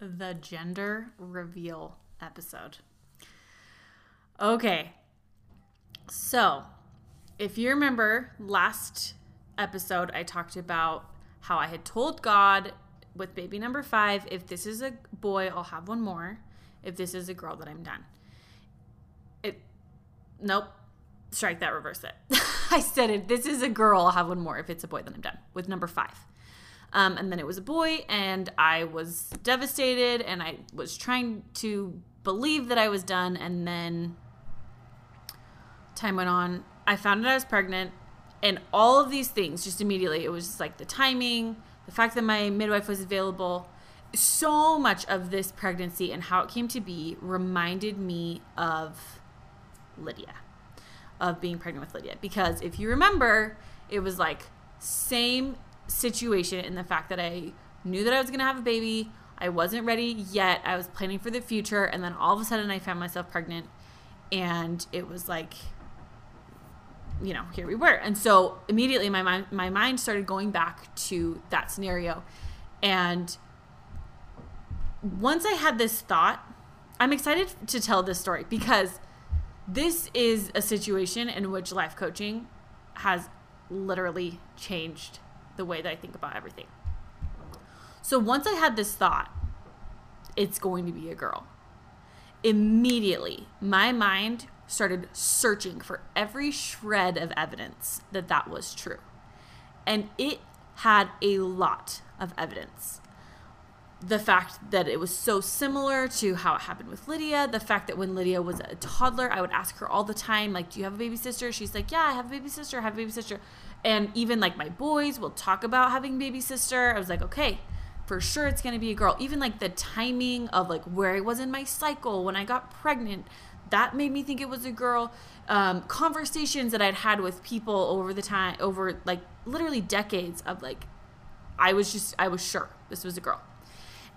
the gender reveal episode. Okay. So, if you remember last episode, I talked about how I had told God with baby number five if this is a boy, I'll have one more. If this is a girl, that I'm done. It, nope. Strike that, reverse it. I said if this is a girl, I'll have one more. If it's a boy, then I'm done with number five. Um, and then it was a boy, and I was devastated, and I was trying to believe that I was done. And then time went on. I found out I was pregnant, and all of these things just immediately. It was just like the timing, the fact that my midwife was available. So much of this pregnancy and how it came to be reminded me of Lydia, of being pregnant with Lydia. Because if you remember, it was like same situation and the fact that I knew that I was going to have a baby. I wasn't ready yet. I was planning for the future. And then all of a sudden, I found myself pregnant. And it was like, you know, here we were. And so immediately my mind, my mind started going back to that scenario. And once I had this thought, I'm excited to tell this story because this is a situation in which life coaching has literally changed the way that I think about everything. So once I had this thought, it's going to be a girl. Immediately, my mind started searching for every shred of evidence that that was true. And it had a lot of evidence. The fact that it was so similar to how it happened with Lydia, the fact that when Lydia was a toddler, I would ask her all the time, like, Do you have a baby sister? She's like, Yeah, I have a baby sister, I have a baby sister. And even like my boys will talk about having baby sister. I was like, okay, for sure it's to be a girl. Even like the timing of like where I was in my cycle when I got pregnant, that made me think it was a girl. Um, conversations that I'd had with people over the time, over like literally decades of like, I was just, I was sure this was a girl.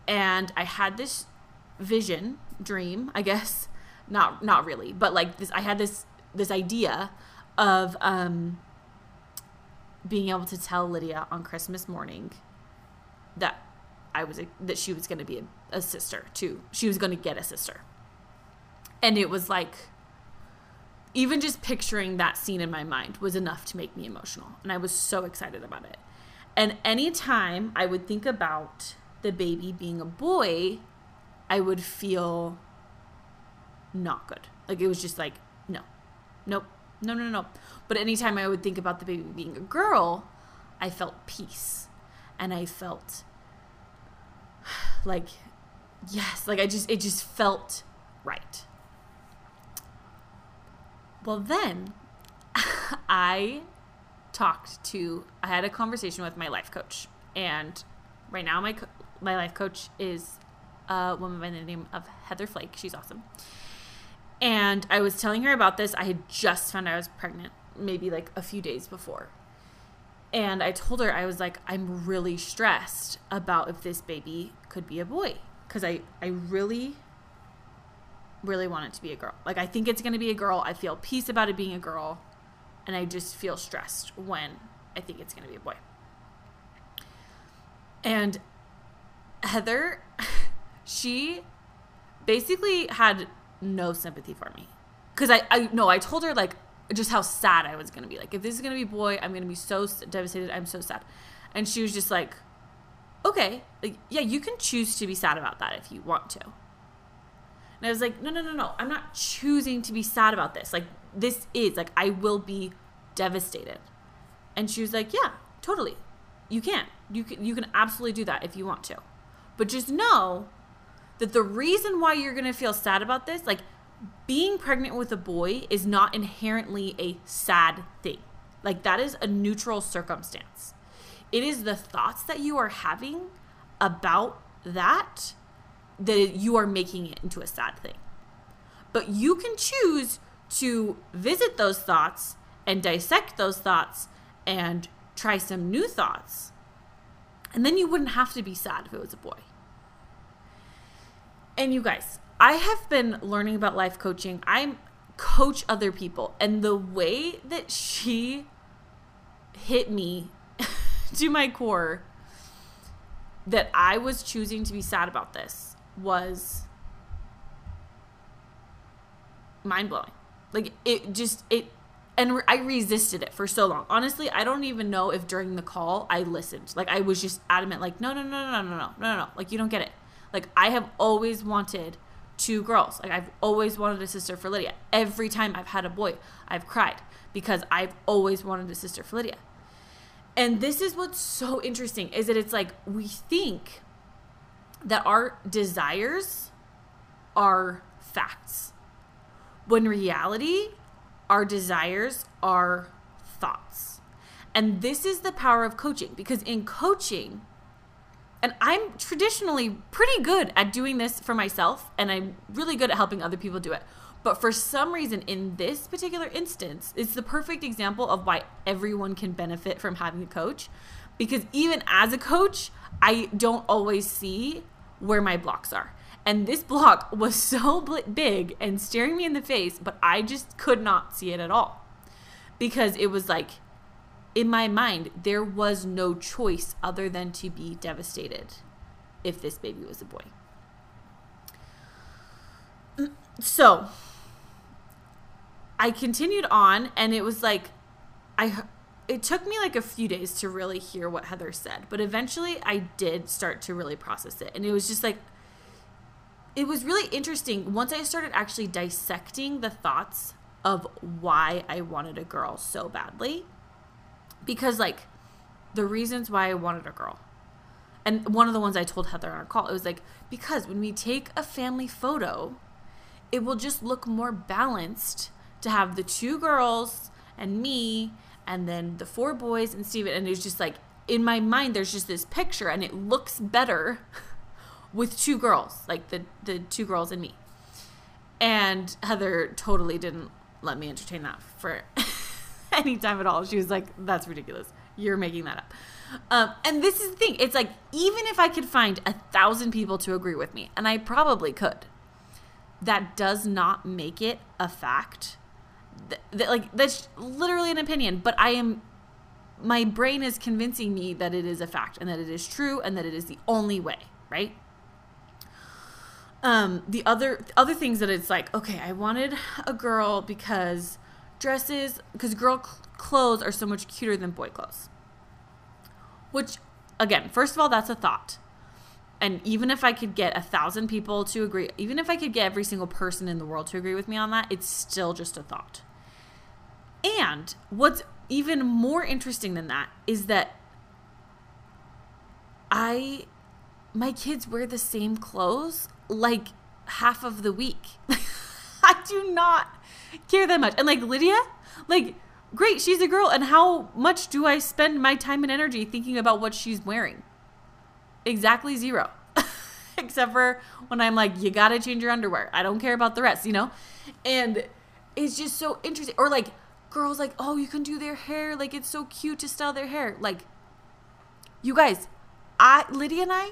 And I had this vision, dream, I guess, not, not really, but like this, I had this, this idea of, um, being able to tell Lydia on Christmas morning that I was a, that she was going to be a, a sister too. She was going to get a sister. And it was like even just picturing that scene in my mind was enough to make me emotional. And I was so excited about it. And anytime I would think about the baby being a boy, I would feel not good. Like it was just like, no, nope, no, no, no. But anytime I would think about the baby being a girl, I felt peace. And I felt like, yes, like I just, it just felt right. Well, then I talked to, I had a conversation with my life coach. And right now, my, my life coach is a woman by the name of Heather Flake. She's awesome. And I was telling her about this. I had just found out I was pregnant, maybe like a few days before. And I told her, I was like, I'm really stressed about if this baby could be a boy. Because I, I really, really want it to be a girl. Like, I think it's going to be a girl. I feel peace about it being a girl. And I just feel stressed when I think it's going to be a boy. And Heather, she basically had no sympathy for me. Because I I no I told her like just how sad I was gonna be. Like if this is gonna be boy I'm gonna be so devastated I'm so sad. And she was just like okay like yeah you can choose to be sad about that if you want to. And I was like no no no no I'm not choosing to be sad about this. Like this is like I will be devastated. And she was like yeah totally. You can. You can you can absolutely do that if you want to but just know that the reason why you're going to feel sad about this, like being pregnant with a boy, is not inherently a sad thing. Like that is a neutral circumstance. It is the thoughts that you are having about that that you are making it into a sad thing. But you can choose to visit those thoughts and dissect those thoughts and try some new thoughts. And then you wouldn't have to be sad if it was a boy. And you guys, I have been learning about life coaching. I coach other people, and the way that she hit me to my core that I was choosing to be sad about this was mind blowing. Like it just it and I resisted it for so long. Honestly, I don't even know if during the call I listened. Like I was just adamant like no no no no no no no no no like you don't get it. Like I have always wanted two girls. Like I've always wanted a sister for Lydia. Every time I've had a boy, I've cried because I've always wanted a sister for Lydia. And this is what's so interesting is that it's like we think that our desires are facts. When reality, our desires are thoughts. And this is the power of coaching because in coaching, and I'm traditionally pretty good at doing this for myself, and I'm really good at helping other people do it. But for some reason, in this particular instance, it's the perfect example of why everyone can benefit from having a coach. Because even as a coach, I don't always see where my blocks are. And this block was so big and staring me in the face, but I just could not see it at all. Because it was like, in my mind, there was no choice other than to be devastated if this baby was a boy. So, I continued on and it was like I it took me like a few days to really hear what Heather said, but eventually I did start to really process it. And it was just like it was really interesting once I started actually dissecting the thoughts of why I wanted a girl so badly. Because like the reasons why I wanted a girl. And one of the ones I told Heather on our call, it was like because when we take a family photo, it will just look more balanced to have the two girls and me and then the four boys and Steven. And it's just like in my mind, there's just this picture and it looks better with two girls, like the, the two girls and me. And Heather totally didn't let me entertain that for any time at all. She was like, that's ridiculous. You're making that up. Um, and this is the thing. It's like, even if I could find a thousand people to agree with me, and I probably could, that does not make it a fact th- like that's literally an opinion, but I am my brain is convincing me that it is a fact and that it is true and that it is the only way, right? Um, the other other things that it's like, okay, I wanted a girl because dresses because girl cl- clothes are so much cuter than boy clothes. Which again, first of all, that's a thought. And even if I could get a thousand people to agree, even if I could get every single person in the world to agree with me on that, it's still just a thought. And what's even more interesting than that is that I my kids wear the same clothes like half of the week. I do not care that much. And like Lydia, like great, she's a girl and how much do I spend my time and energy thinking about what she's wearing? Exactly zero. Except for when I'm like you got to change your underwear. I don't care about the rest, you know? And it's just so interesting or like girls like, oh, you can do their hair. Like, it's so cute to style their hair. Like, you guys, I, Lydia and I,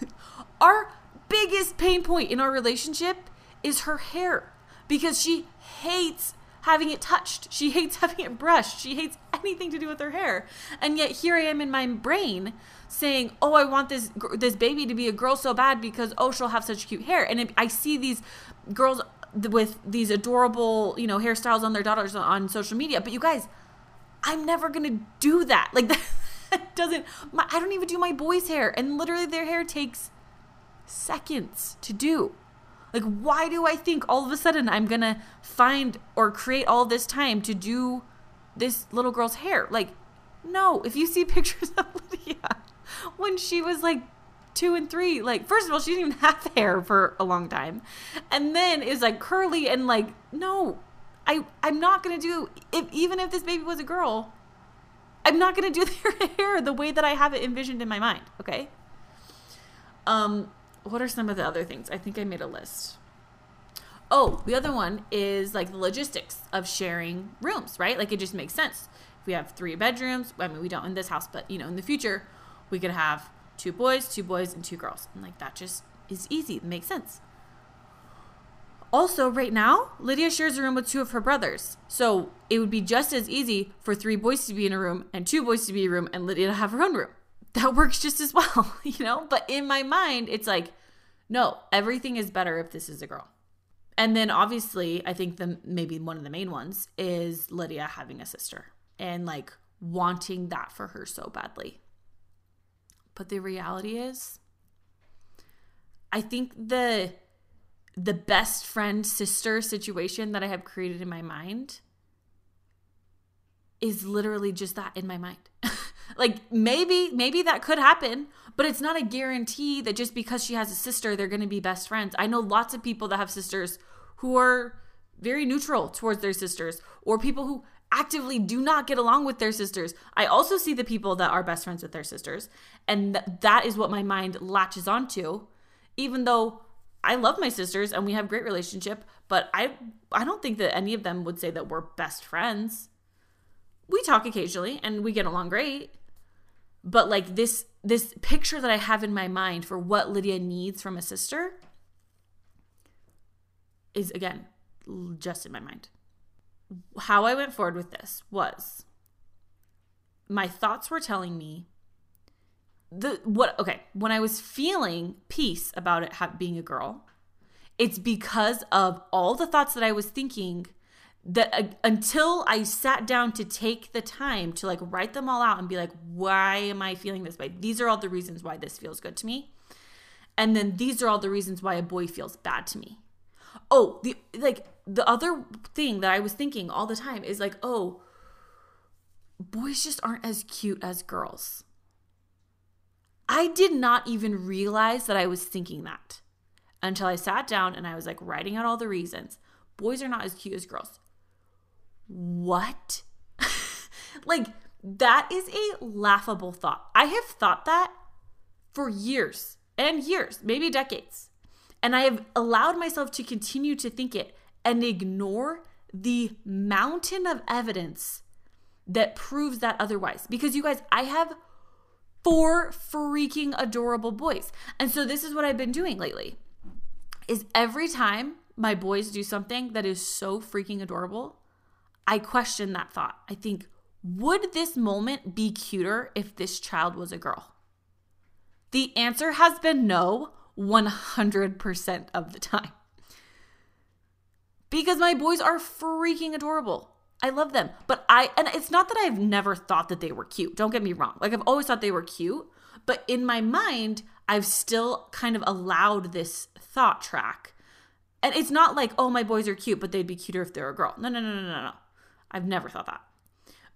our biggest pain point in our relationship is her hair because she hates having it touched. She hates having it brushed. She hates anything to do with her hair. And yet here I am in my brain saying, "Oh, I want this this baby to be a girl so bad because oh, she'll have such cute hair." And it, I see these girls with these adorable, you know, hairstyles on their daughters on social media. But you guys, I'm never gonna do that. Like that doesn't. My, I don't even do my boys' hair, and literally their hair takes seconds to do. Like, why do I think all of a sudden I'm gonna find or create all this time to do this little girl's hair? Like, no. If you see pictures of Lydia when she was like two and three. Like, first of all, she didn't even have hair for a long time. And then it's like curly and like, no, I, I'm not going to do, if, even if this baby was a girl, I'm not going to do their hair the way that I have it envisioned in my mind. Okay. Um, what are some of the other things? I think I made a list. Oh, the other one is like the logistics of sharing rooms, right? Like it just makes sense. If we have three bedrooms, I mean, we don't in this house, but you know, in the future, we could have two boys, two boys, and two girls. And like that just is easy. It makes sense. Also, right now, Lydia shares a room with two of her brothers. So it would be just as easy for three boys to be in a room and two boys to be in a room and Lydia to have her own room. That works just as well, you know? But in my mind, it's like, no, everything is better if this is a girl. And then obviously, I think the maybe one of the main ones is Lydia having a sister and like wanting that for her so badly. But the reality is I think the the best friend sister situation that I have created in my mind is literally just that in my mind. like maybe maybe that could happen, but it's not a guarantee that just because she has a sister they're going to be best friends. I know lots of people that have sisters who are very neutral towards their sisters or people who actively do not get along with their sisters. I also see the people that are best friends with their sisters, and th- that is what my mind latches onto even though I love my sisters and we have great relationship, but I I don't think that any of them would say that we're best friends. We talk occasionally and we get along great. But like this this picture that I have in my mind for what Lydia needs from a sister is again just in my mind. How I went forward with this was my thoughts were telling me the what okay when i was feeling peace about it being a girl it's because of all the thoughts that i was thinking that uh, until i sat down to take the time to like write them all out and be like why am i feeling this way these are all the reasons why this feels good to me and then these are all the reasons why a boy feels bad to me oh the like the other thing that i was thinking all the time is like oh boys just aren't as cute as girls I did not even realize that I was thinking that until I sat down and I was like writing out all the reasons. Boys are not as cute as girls. What? like, that is a laughable thought. I have thought that for years and years, maybe decades. And I have allowed myself to continue to think it and ignore the mountain of evidence that proves that otherwise. Because you guys, I have four freaking adorable boys. And so this is what I've been doing lately. Is every time my boys do something that is so freaking adorable, I question that thought. I think, would this moment be cuter if this child was a girl? The answer has been no 100% of the time. Because my boys are freaking adorable. I love them. But I, and it's not that I've never thought that they were cute. Don't get me wrong. Like I've always thought they were cute. But in my mind, I've still kind of allowed this thought track. And it's not like, oh, my boys are cute, but they'd be cuter if they're a girl. No, no, no, no, no, no. I've never thought that.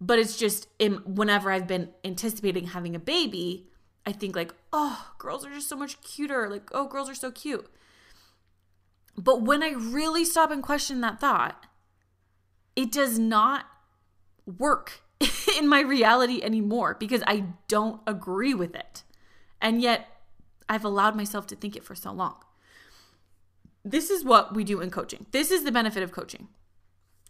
But it's just in, whenever I've been anticipating having a baby, I think like, oh, girls are just so much cuter. Like, oh, girls are so cute. But when I really stop and question that thought, it does not work in my reality anymore because I don't agree with it. And yet I've allowed myself to think it for so long. This is what we do in coaching. This is the benefit of coaching.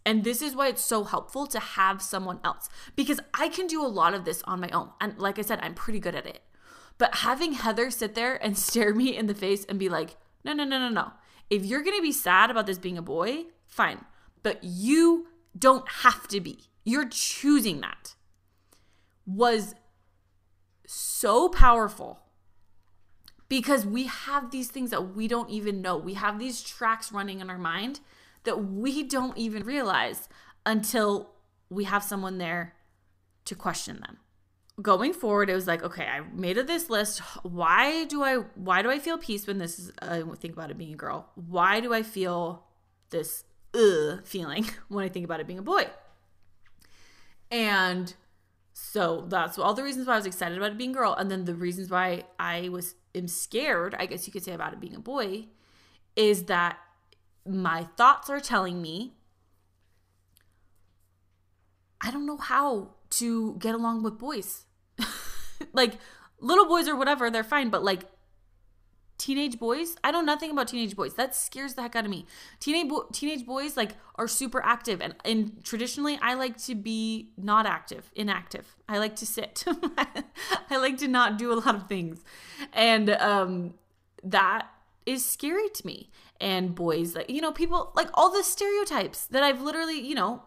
And this is why it's so helpful to have someone else because I can do a lot of this on my own. And like I said, I'm pretty good at it. But having Heather sit there and stare me in the face and be like, no, no, no, no, no. If you're going to be sad about this being a boy, fine. But you don't have to be. You're choosing that. Was so powerful because we have these things that we don't even know. We have these tracks running in our mind that we don't even realize until we have someone there to question them. Going forward, it was like, okay, I made this list. Why do I why do I feel peace when this is I uh, think about it being a girl? Why do I feel this ugh feeling when I think about it being a boy. And so that's all the reasons why I was excited about it being a girl. And then the reasons why I was am scared, I guess you could say about it being a boy, is that my thoughts are telling me I don't know how to get along with boys. like little boys or whatever, they're fine, but like teenage boys i know nothing about teenage boys. That scares the heck out of me. Teenage bo- teenage boys like are super active and and traditionally i like to be not active inactive. I like to sit. I like to not do a lot of things. And um that is scary to me and boys like you know people like all the stereotypes that i've literally you know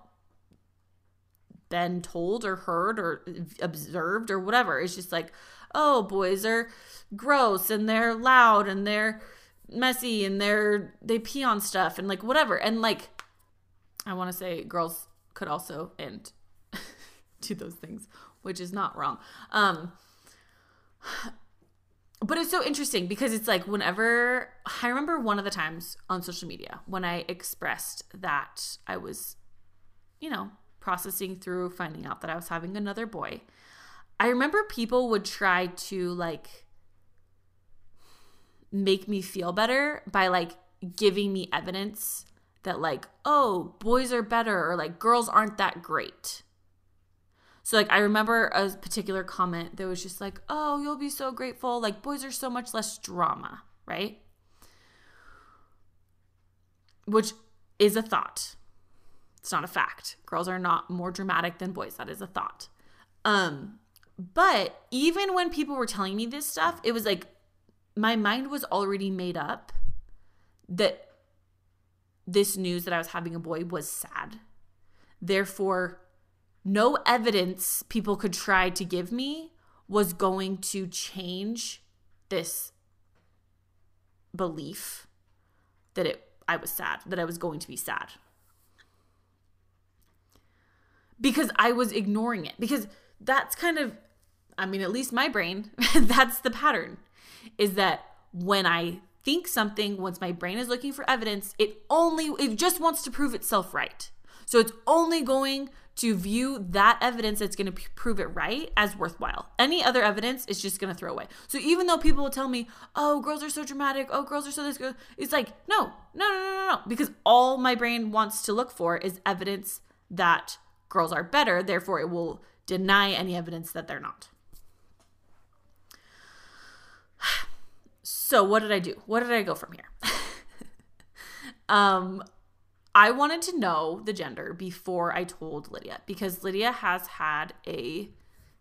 been told or heard or observed or whatever it's just like oh, boys are gross and they're loud and they're messy and they're they pee on stuff and like whatever. And like I want to say girls could also and do those things, which is not wrong. Um but it's so interesting because it's like whenever I remember one of the times on social media when I expressed that I was, you know, processing through finding out that I was having another boy. I remember people would try to like make me feel better by like giving me evidence that like, oh, boys are better or like girls aren't that great. So like I remember a particular comment that was just like, "Oh, you'll be so grateful. Like boys are so much less drama, right?" Which is a thought. It's not a fact. Girls are not more dramatic than boys. That is a thought. Um but even when people were telling me this stuff, it was like my mind was already made up that this news that I was having a boy was sad. Therefore, no evidence people could try to give me was going to change this belief that it I was sad, that I was going to be sad. Because I was ignoring it. Because that's kind of I mean, at least my brain, that's the pattern. Is that when I think something, once my brain is looking for evidence, it only it just wants to prove itself right. So it's only going to view that evidence that's going to prove it right as worthwhile. Any other evidence is just going to throw away. So even though people will tell me, "Oh, girls are so dramatic. Oh, girls are so this," girl, it's like, no, no, no, no, no, because all my brain wants to look for is evidence that girls are better. Therefore, it will deny any evidence that they're not. So what did I do? What did I go from here? um I wanted to know the gender before I told Lydia because Lydia has had a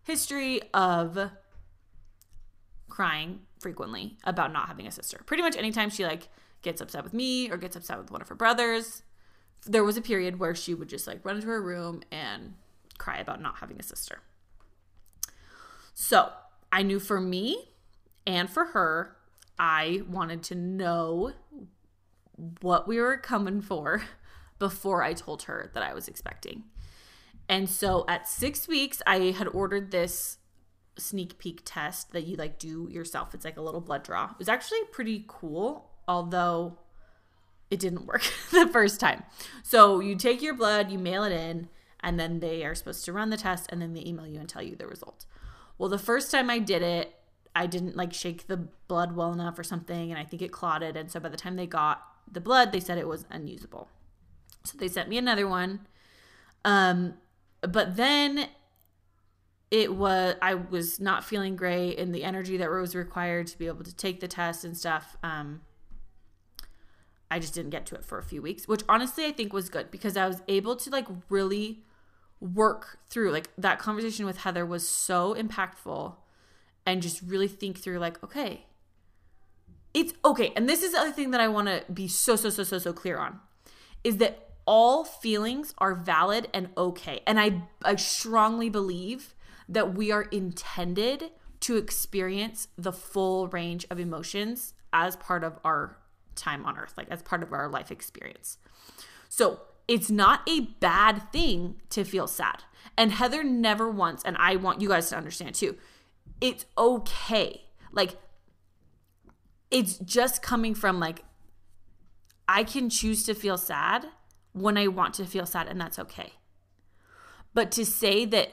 history of crying frequently about not having a sister. Pretty much anytime she like gets upset with me or gets upset with one of her brothers, there was a period where she would just like run into her room and cry about not having a sister. So, I knew for me and for her, I wanted to know what we were coming for before I told her that I was expecting. And so at six weeks, I had ordered this sneak peek test that you like do yourself. It's like a little blood draw. It was actually pretty cool, although it didn't work the first time. So you take your blood, you mail it in, and then they are supposed to run the test and then they email you and tell you the result. Well, the first time I did it, I didn't like shake the blood well enough or something, and I think it clotted. And so by the time they got the blood, they said it was unusable. So they sent me another one. Um, but then it was I was not feeling great, and the energy that was required to be able to take the test and stuff. Um, I just didn't get to it for a few weeks, which honestly I think was good because I was able to like really work through like that conversation with Heather was so impactful and just really think through like okay it's okay and this is the other thing that I want to be so so so so so clear on is that all feelings are valid and okay. And I, I strongly believe that we are intended to experience the full range of emotions as part of our time on earth, like as part of our life experience. So it's not a bad thing to feel sad. And Heather never once, and I want you guys to understand too, it's okay. Like, it's just coming from like, I can choose to feel sad when I want to feel sad, and that's okay. But to say that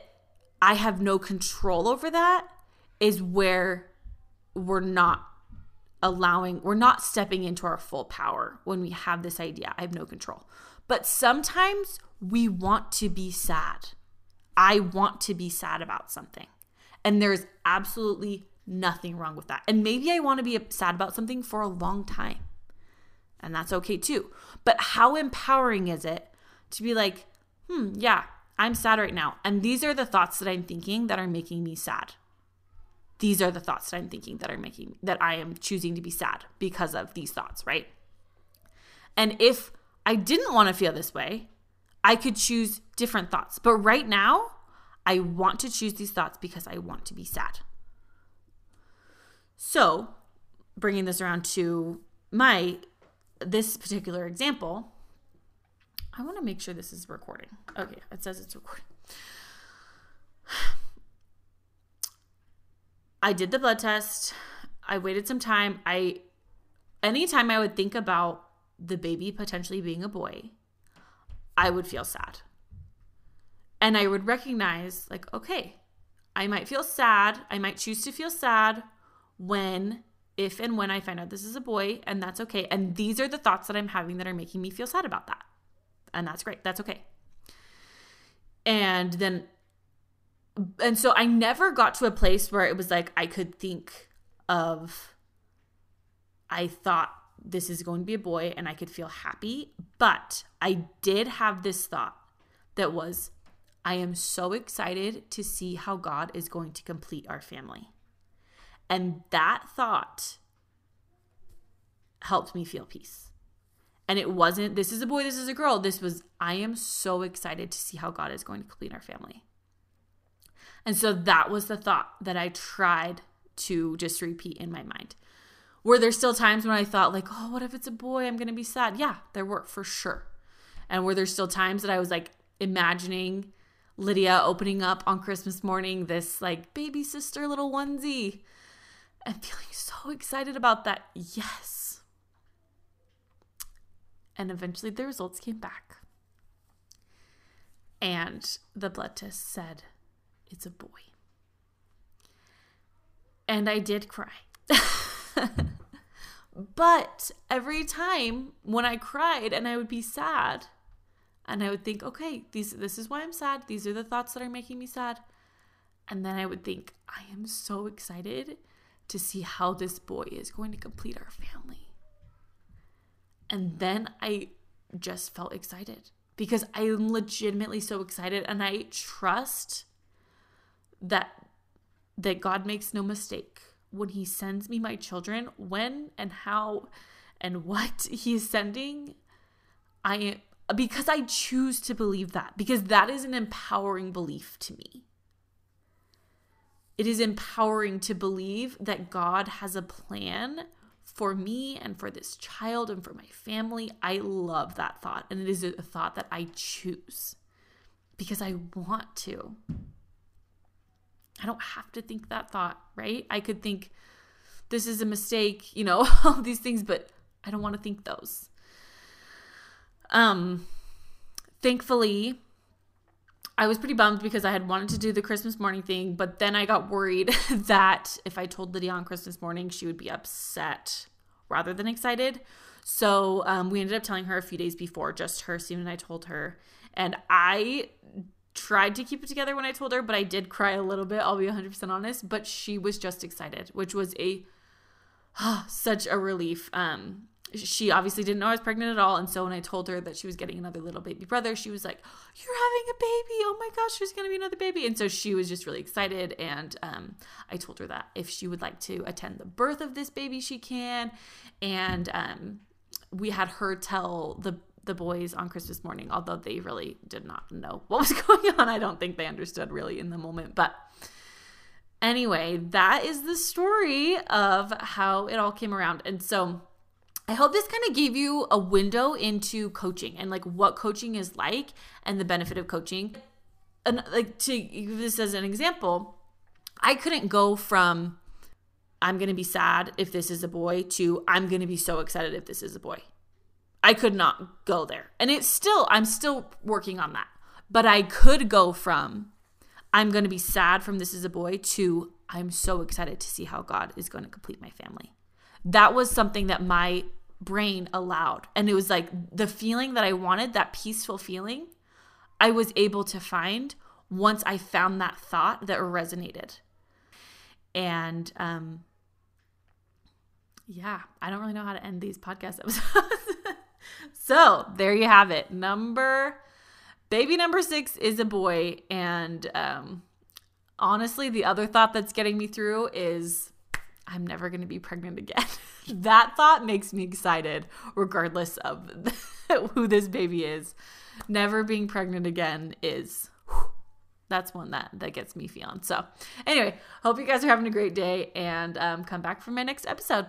I have no control over that is where we're not allowing, we're not stepping into our full power when we have this idea I have no control. But sometimes we want to be sad. I want to be sad about something. And there's absolutely nothing wrong with that. And maybe I want to be sad about something for a long time and that's okay too. But how empowering is it to be like, hmm, yeah, I'm sad right now. And these are the thoughts that I'm thinking that are making me sad. These are the thoughts that I'm thinking that are making that I am choosing to be sad because of these thoughts, right? And if I didn't want to feel this way, I could choose different thoughts. But right now, I want to choose these thoughts because I want to be sad. So, bringing this around to my this particular example, I want to make sure this is recording. Okay, it says it's recording. I did the blood test. I waited some time. I anytime I would think about the baby potentially being a boy, I would feel sad. And I would recognize like, okay, I might feel sad. I might choose to feel sad when if and when I find out this is a boy, and that's okay. And these are the thoughts that I'm having that are making me feel sad about that. And that's great. That's okay. And then, and so I never got to a place where it was like I could think of, I thought this is going to be a boy and I could feel happy. But I did have this thought that was, I am so excited to see how God is going to complete our family. And that thought helped me feel peace. And it wasn't, this is a boy, this is a girl. This was, I am so excited to see how God is going to complete our family. And so that was the thought that I tried to just repeat in my mind. Were there still times when I thought, like, oh, what if it's a boy? I'm going to be sad. Yeah, there were for sure. And were there still times that I was like imagining Lydia opening up on Christmas morning this like baby sister little onesie and feeling so excited about that. Yes. And eventually the results came back. And the blood test said it's a boy. And I did cry. but every time when I cried and I would be sad, and I would think, okay, these this is why I'm sad. These are the thoughts that are making me sad. And then I would think, I am so excited to see how this boy is going to complete our family. And then I just felt excited because I'm legitimately so excited and I trust that that God makes no mistake when he sends me my children when and how and what he is sending I because I choose to believe that because that is an empowering belief to me it is empowering to believe that God has a plan for me and for this child and for my family. I love that thought. And it is a thought that I choose because I want to. I don't have to think that thought, right? I could think this is a mistake, you know, all these things, but I don't want to think those. Um thankfully, I was pretty bummed because I had wanted to do the Christmas morning thing, but then I got worried that if I told Lydia on Christmas morning, she would be upset rather than excited. So um, we ended up telling her a few days before, just her, Stephen and I told her. And I tried to keep it together when I told her, but I did cry a little bit, I'll be 100% honest. But she was just excited, which was a such a relief. Um, she obviously didn't know I was pregnant at all. And so when I told her that she was getting another little baby brother, she was like, You're having a baby. Oh my gosh, there's going to be another baby. And so she was just really excited. And um, I told her that if she would like to attend the birth of this baby, she can. And um, we had her tell the the boys on Christmas morning, although they really did not know what was going on. I don't think they understood really in the moment. But anyway, that is the story of how it all came around. And so I hope this kind of gave you a window into coaching and like what coaching is like and the benefit of coaching. And like to use this as an example, I couldn't go from I'm going to be sad if this is a boy to I'm going to be so excited if this is a boy. I could not go there. And it's still I'm still working on that. But I could go from I'm going to be sad from this is a boy to I'm so excited to see how God is going to complete my family that was something that my brain allowed. And it was like the feeling that I wanted, that peaceful feeling, I was able to find once I found that thought that resonated. And um yeah, I don't really know how to end these podcast episodes. so, there you have it. Number baby number 6 is a boy and um honestly, the other thought that's getting me through is I'm never going to be pregnant again. that thought makes me excited, regardless of who this baby is. Never being pregnant again is that's one that that gets me feeling. So, anyway, hope you guys are having a great day and um, come back for my next episode.